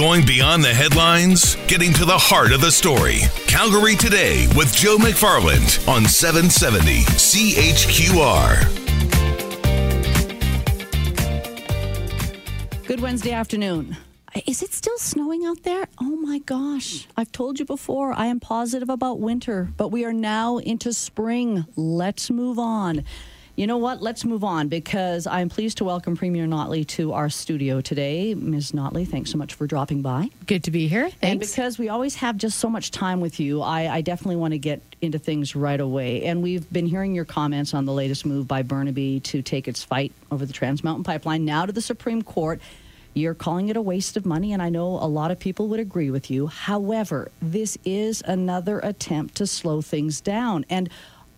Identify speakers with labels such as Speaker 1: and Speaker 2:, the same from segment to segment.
Speaker 1: Going beyond the headlines, getting to the heart of the story. Calgary Today with Joe McFarland on 770 CHQR.
Speaker 2: Good Wednesday afternoon. Is it still snowing out there? Oh my gosh. I've told you before, I am positive about winter, but we are now into spring. Let's move on. You know what? Let's move on because I'm pleased to welcome Premier Notley to our studio today. Ms. Notley, thanks so much for dropping by.
Speaker 3: Good to be here. Thanks.
Speaker 2: And because we always have just so much time with you, I, I definitely want to get into things right away. And we've been hearing your comments on the latest move by Burnaby to take its fight over the Trans Mountain Pipeline now to the Supreme Court. You're calling it a waste of money, and I know a lot of people would agree with you. However, this is another attempt to slow things down. And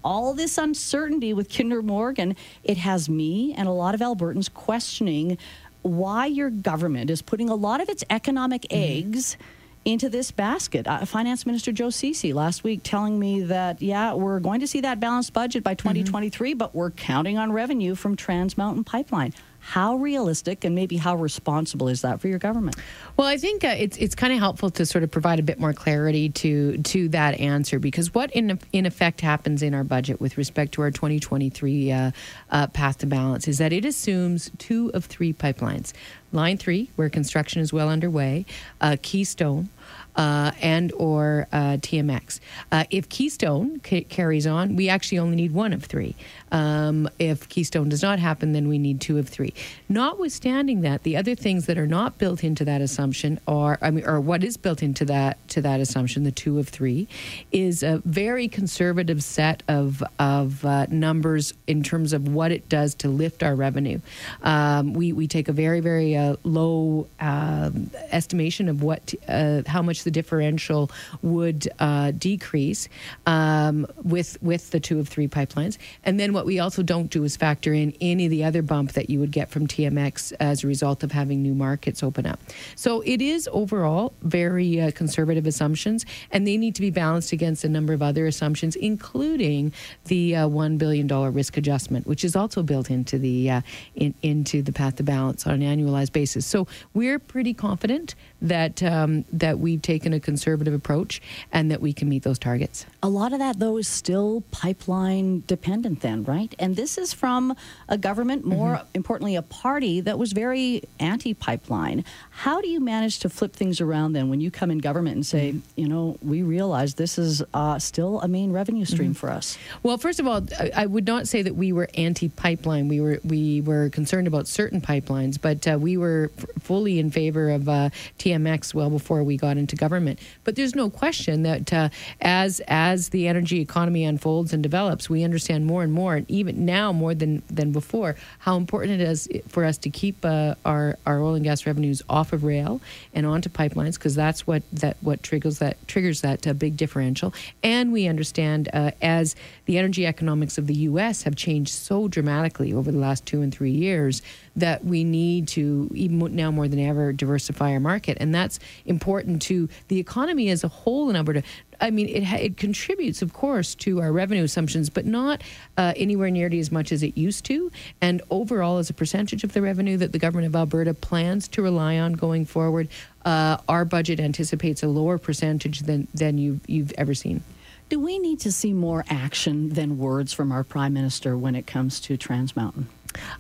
Speaker 2: all this uncertainty with Kinder Morgan, it has me and a lot of Albertans questioning why your government is putting a lot of its economic mm-hmm. eggs into this basket. Uh, Finance Minister Joe Ceci last week telling me that, yeah, we're going to see that balanced budget by 2023, mm-hmm. but we're counting on revenue from Trans Mountain Pipeline. How realistic and maybe how responsible is that for your government?
Speaker 3: Well, I think uh, it's it's kind of helpful to sort of provide a bit more clarity to to that answer because what in in effect happens in our budget with respect to our 2023 uh, uh, path to balance is that it assumes two of three pipelines. Line three, where construction is well underway, uh, Keystone, uh, and or uh, TMX. Uh, if Keystone c- carries on, we actually only need one of three. Um, if Keystone does not happen, then we need two of three. Notwithstanding that, the other things that are not built into that assumption are, I mean, or what is built into that to that assumption, the two of three, is a very conservative set of of uh, numbers in terms of what it does to lift our revenue. Um, we we take a very very uh, low um, estimation of what uh, how much the differential would uh, decrease um, with with the two of three pipelines, and then what we also don't do is factor in any of the other bump that you would get from TMX as a result of having new markets open up. So it is overall very uh, conservative assumptions, and they need to be balanced against a number of other assumptions, including the uh, one billion dollar risk adjustment, which is also built into the uh, in, into the path to balance on an annualized basis. So we're pretty confident that um, that we've taken a conservative approach and that we can meet those targets.
Speaker 2: A lot of that, though, is still pipeline dependent, then, right? And this is from a government, more mm-hmm. importantly, a party that was very anti-pipeline. How do you manage to flip things around then when you come in government and say, mm-hmm. you know, we realize this is uh, still a main revenue stream mm-hmm. for us?
Speaker 3: Well, first of all, I would not say that we were anti-pipeline. We were we were concerned about certain pipelines, but uh, we were f- fully in favor of uh, TMX well before we got into government. But there's no question that uh, as as the energy economy unfolds and develops, we understand more and more, and even now more than than before, how important it is for us to keep uh, our our oil and gas revenues off of rail and onto pipelines because that's what that what triggers that triggers that uh, big differential. And we understand uh, as the energy economics of the U.S. have changed so dramatically over the last two and three years that we need to even now more than ever diversify our market. And that's important to the economy as a whole in Alberta. I mean it it contributes of course to our revenue assumptions but not uh, anywhere nearly as much as it used to. And overall as a percentage of the revenue that the government of Alberta plans to rely on going forward uh, our budget anticipates a lower percentage than than you've, you've ever seen.
Speaker 2: Do we need to see more action than words from our prime minister when it comes to Trans Mountain?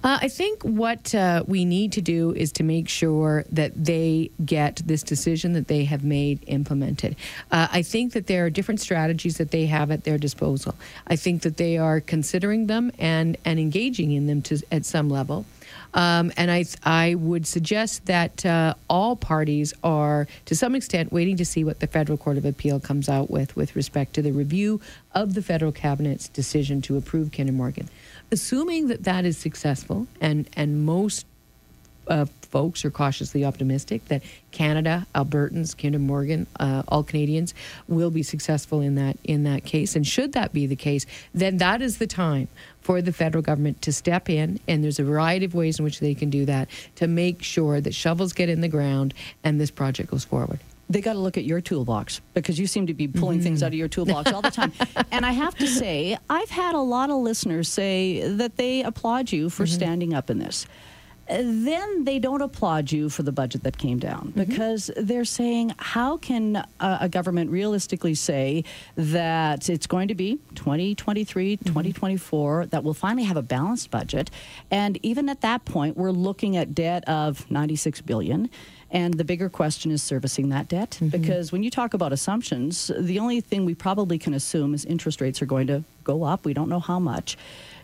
Speaker 3: Uh, I think what uh, we need to do is to make sure that they get this decision that they have made implemented. Uh, I think that there are different strategies that they have at their disposal. I think that they are considering them and, and engaging in them to, at some level. Um, and I, I would suggest that uh, all parties are, to some extent, waiting to see what the Federal Court of Appeal comes out with with respect to the review of the federal cabinet's decision to approve Kinder Morgan. Assuming that that is successful, and and most uh, folks are cautiously optimistic that Canada, Albertans, Kinder Morgan, uh, all Canadians will be successful in that in that case. And should that be the case, then that is the time for the federal government to step in. And there's a variety of ways in which they can do that to make sure that shovels get in the ground and this project goes forward
Speaker 2: they got to look at your toolbox because you seem to be pulling mm-hmm. things out of your toolbox all the time. and I have to say, I've had a lot of listeners say that they applaud you for mm-hmm. standing up in this. Then they don't applaud you for the budget that came down mm-hmm. because they're saying, how can a, a government realistically say that it's going to be 2023, mm-hmm. 2024, that we'll finally have a balanced budget? And even at that point, we're looking at debt of 96 billion. And the bigger question is servicing that debt. Mm-hmm. Because when you talk about assumptions, the only thing we probably can assume is interest rates are going to go up. We don't know how much.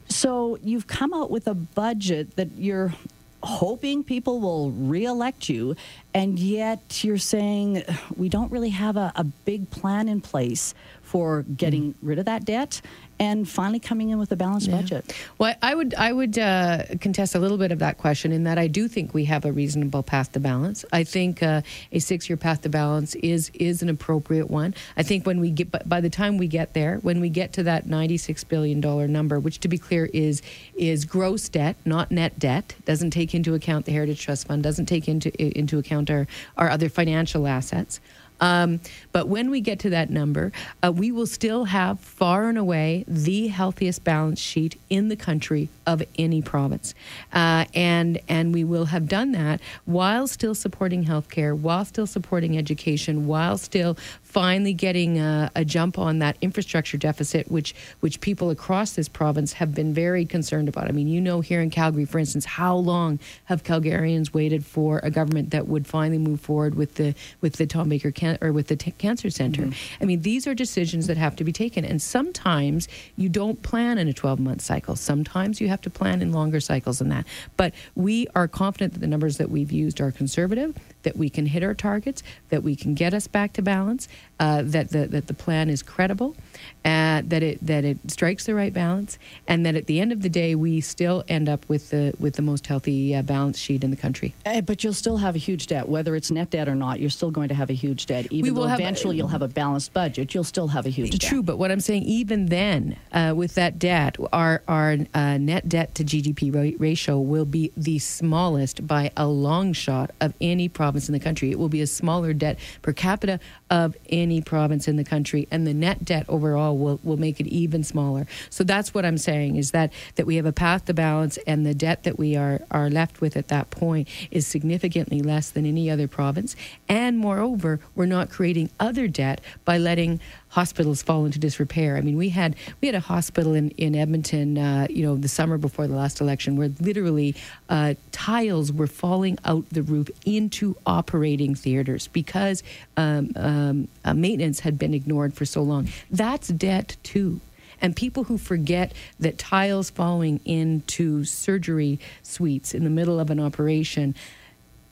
Speaker 2: So you've come out with a budget that you're hoping people will reelect you, and yet you're saying we don't really have a, a big plan in place for getting rid of that debt and finally coming in with a balanced budget.
Speaker 3: Well, I would I would uh, contest a little bit of that question in that I do think we have a reasonable path to balance. I think uh, a six year path to balance is is an appropriate one. I think when we get by the time we get there, when we get to that ninety six billion dollar number, which to be clear is is gross debt, not net debt, doesn't take into account the Heritage Trust Fund, doesn't take into into account our our other financial assets. Um, but when we get to that number, uh, we will still have far and away the healthiest balance sheet in the country of any province, uh, and and we will have done that while still supporting healthcare, while still supporting education, while still finally getting a, a, jump on that infrastructure deficit, which which people across this province have been very concerned about. I mean, you know, here in Calgary, for instance, how long have Calgarians waited for a government that would finally move forward with the with the Tom Baker can- or with the t- cancer center? Mm-hmm. I mean, these are decisions that have to be taken, and sometimes you don't plan in a 12 month cycle. Sometimes you have to plan in longer cycles than that. But we are confident that the numbers that we've used are conservative that we can hit our targets, that we can get us back to balance, uh, that the that the plan is credible, uh, that it that it strikes the right balance, and that at the end of the day we still end up with the with the most healthy uh, balance sheet in the country.
Speaker 2: Uh, but you'll still have a huge debt, whether it's net debt or not. You're still going to have a huge debt, even though eventually a, you'll have a balanced budget. You'll still have a huge
Speaker 3: true,
Speaker 2: debt.
Speaker 3: True, but what I'm saying, even then, uh, with that debt, our our uh, net debt to GDP ratio will be the smallest by a long shot of any province in the country. It will be a smaller debt per capita of any province in the country, and the net debt overall will, will make it even smaller. So that's what I'm saying is that that we have a path to balance, and the debt that we are are left with at that point is significantly less than any other province. And moreover, we're not creating other debt by letting hospitals fall into disrepair. I mean, we had we had a hospital in in Edmonton, uh, you know, the summer before the last election, where literally uh, tiles were falling out the roof into operating theaters because um, um, uh, maintenance had been ignored for so long. That's debt too. And people who forget that tiles falling into surgery suites in the middle of an operation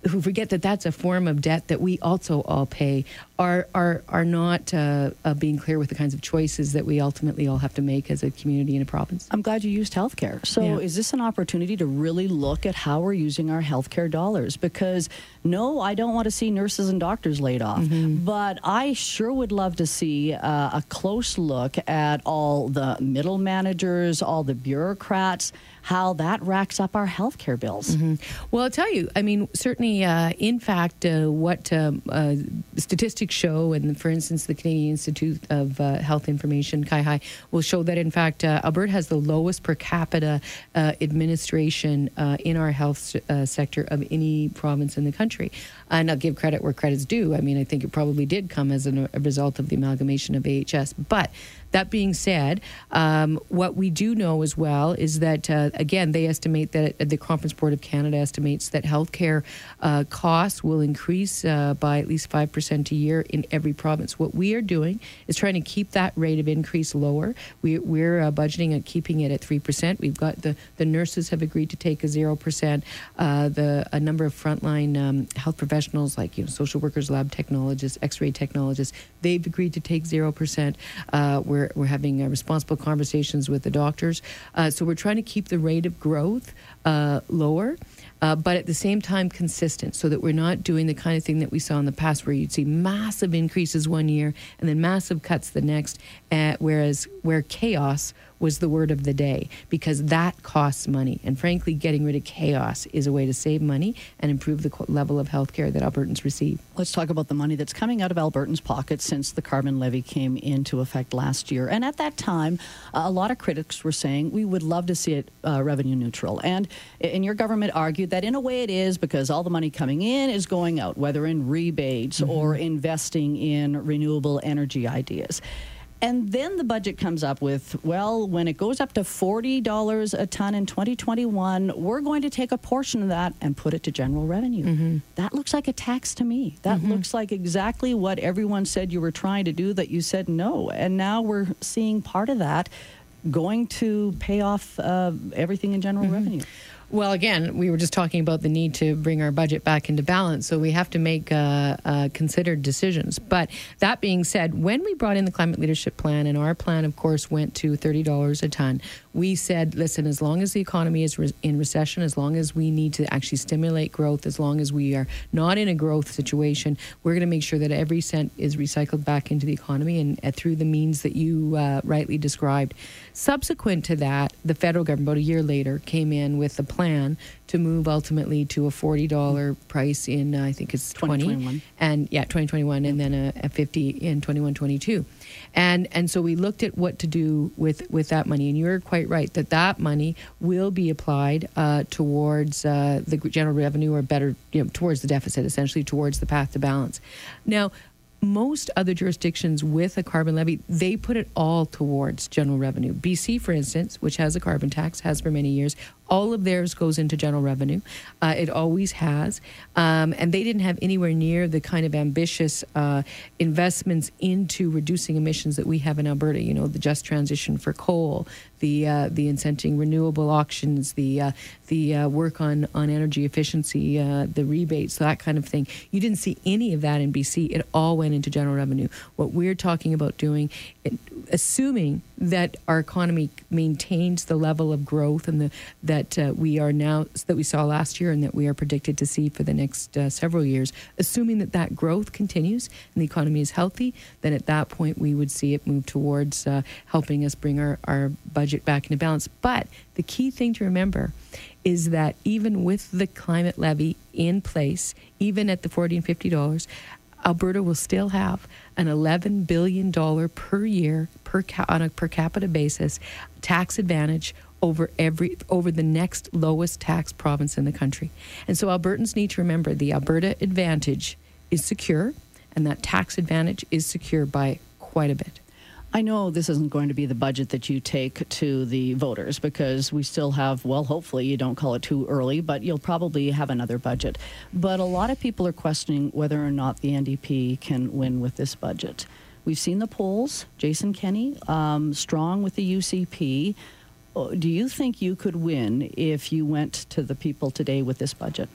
Speaker 3: who forget that that's a form of debt that we also all pay are are are not uh, uh, being clear with the kinds of choices that we ultimately all have to make as a community in a province.
Speaker 2: I'm glad you used healthcare. So, yeah. is this an opportunity to really look at how we're using our healthcare dollars? Because no, I don't want to see nurses and doctors laid off, mm-hmm. but I sure would love to see uh, a close look at all the middle managers, all the bureaucrats how that racks up our healthcare bills.
Speaker 3: Mm-hmm. Well, I'll tell you, I mean, certainly, uh, in fact, uh, what um, uh, statistics show, and for instance, the Canadian Institute of uh, Health Information, CIHI, will show that, in fact, uh, Alberta has the lowest per capita uh, administration in our health sector of any province in the country. And I'll uh, give credit where credit's due. I mean, I think it probably did come as a result of the amalgamation of AHS. But that being said, um, what we do know as well is that, uh, again, they estimate that the Conference Board of Canada estimates that healthcare uh, costs will increase uh, by at least 5% a year in every province. What we are doing is trying to keep that rate of increase lower. We, are uh, budgeting at keeping it at 3%. We've got the, the nurses have agreed to take a 0%. Uh, the, a number of frontline um, health professionals like you know, social workers, lab technologists, x-ray technologists, they've agreed to take 0%. Uh, we're we're, having uh, responsible conversations with the doctors. Uh, so we're trying to keep the rate of growth uh, lower. Uh, but at the same time consistent so that we're not doing the kind of thing that we saw in the past where you'd see massive increases one year and then massive cuts the next uh, whereas where chaos was the word of the day because that costs money. And frankly, getting rid of chaos is a way to save money and improve the level of health care that Albertans receive.
Speaker 2: Let's talk about the money that's coming out of Albertans' pockets since the carbon levy came into effect last year. And at that time, a lot of critics were saying we would love to see it uh, revenue neutral. And, and your government argued that in a way it is because all the money coming in is going out, whether in rebates mm-hmm. or investing in renewable energy ideas. And then the budget comes up with, well, when it goes up to $40 a ton in 2021, we're going to take a portion of that and put it to general revenue. Mm-hmm. That looks like a tax to me. That mm-hmm. looks like exactly what everyone said you were trying to do that you said no. And now we're seeing part of that going to pay off uh, everything in general mm-hmm. revenue.
Speaker 3: Well, again, we were just talking about the need to bring our budget back into balance, so we have to make uh, uh, considered decisions. But that being said, when we brought in the climate leadership plan, and our plan, of course, went to thirty dollars a ton, we said, listen, as long as the economy is re- in recession, as long as we need to actually stimulate growth, as long as we are not in a growth situation, we're going to make sure that every cent is recycled back into the economy and uh, through the means that you uh, rightly described. Subsequent to that, the federal government, about a year later, came in with a plan to move ultimately to a $40 price in, uh, I think it's 20. And yeah, 2021, and then a, a 50 in 21 22. And, and so we looked at what to do with, with that money. And you're quite right that that money will be applied uh, towards uh, the general revenue or better, you know, towards the deficit, essentially towards the path to balance. Now, most other jurisdictions with a carbon levy, they put it all towards general revenue. BC, for instance, which has a carbon tax, has for many years, all of theirs goes into general revenue. Uh, it always has. Um, and they didn't have anywhere near the kind of ambitious uh, investments into reducing emissions that we have in Alberta. You know, the just transition for coal, the uh, the incenting renewable auctions, the uh, the uh, work on, on energy efficiency, uh, the rebates, that kind of thing. You didn't see any of that in BC. It all went into general revenue. What we're talking about doing, assuming that our economy maintains the level of growth and the that uh, we are now that we saw last year and that we are predicted to see for the next uh, several years, assuming that that growth continues and the economy is healthy, then at that point we would see it move towards uh, helping us bring our, our budget back into balance. But the key thing to remember is that even with the climate levy in place, even at the 40 and 50 dollars, Alberta will still have an $11 billion per year per ca- on a per capita basis tax advantage over every over the next lowest tax province in the country. And so Albertans need to remember the Alberta advantage is secure and that tax advantage is secure by quite a bit.
Speaker 2: I know this isn't going to be the budget that you take to the voters because we still have, well, hopefully you don't call it too early, but you'll probably have another budget. But a lot of people are questioning whether or not the NDP can win with this budget. We've seen the polls. Jason Kenney, um, strong with the UCP. Do you think you could win if you went to the people today with this budget?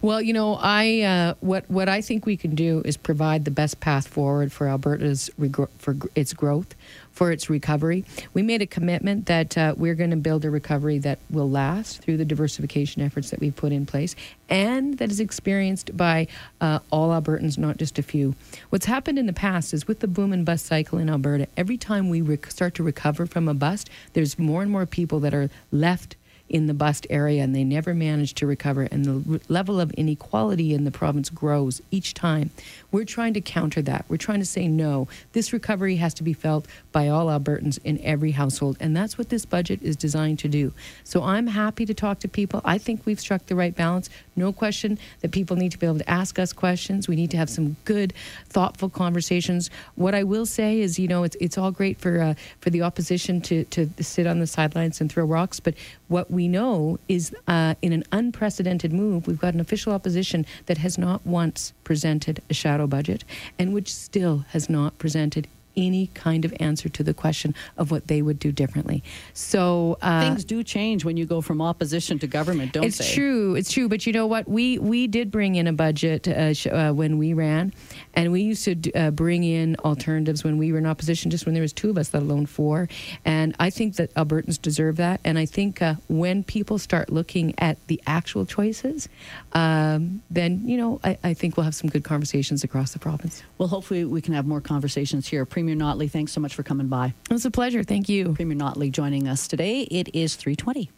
Speaker 3: Well, you know, I uh, what what I think we can do is provide the best path forward for Alberta's for its growth, for its recovery. We made a commitment that uh, we're going to build a recovery that will last through the diversification efforts that we've put in place, and that is experienced by uh, all Albertans, not just a few. What's happened in the past is with the boom and bust cycle in Alberta, every time we rec- start to recover from a bust, there's more and more people that are left in the bust area and they never manage to recover. And the level of inequality in the province grows each time. We're trying to counter that. We're trying to say no. This recovery has to be felt by all Albertans in every household. And that's what this budget is designed to do. So I'm happy to talk to people. I think we've struck the right balance. No question that people need to be able to ask us questions. We need to have some good, thoughtful conversations. What I will say is, you know, it's, it's all great for, uh, for the opposition to, to sit on the sidelines and throw rocks. But what we know is uh, in an unprecedented move, we've got an official opposition that has not once presented a shadow budget and which still has not presented any kind of answer to the question of what they would do differently. So
Speaker 2: uh, things do change when you go from opposition to government, don't
Speaker 3: it's
Speaker 2: they?
Speaker 3: It's true. It's true. But you know what? We we did bring in a budget uh, sh- uh, when we ran, and we used to uh, bring in alternatives when we were in opposition, just when there was two of us, let alone four. And I think that Albertans deserve that. And I think uh, when people start looking at the actual choices, um, then you know I, I, think we'll have some good conversations across the province.
Speaker 2: Well, hopefully we can have more conversations here. Premier Notley, thanks so much for coming by.
Speaker 3: It was a pleasure. Thank you.
Speaker 2: Premier Notley joining us today. It is 320.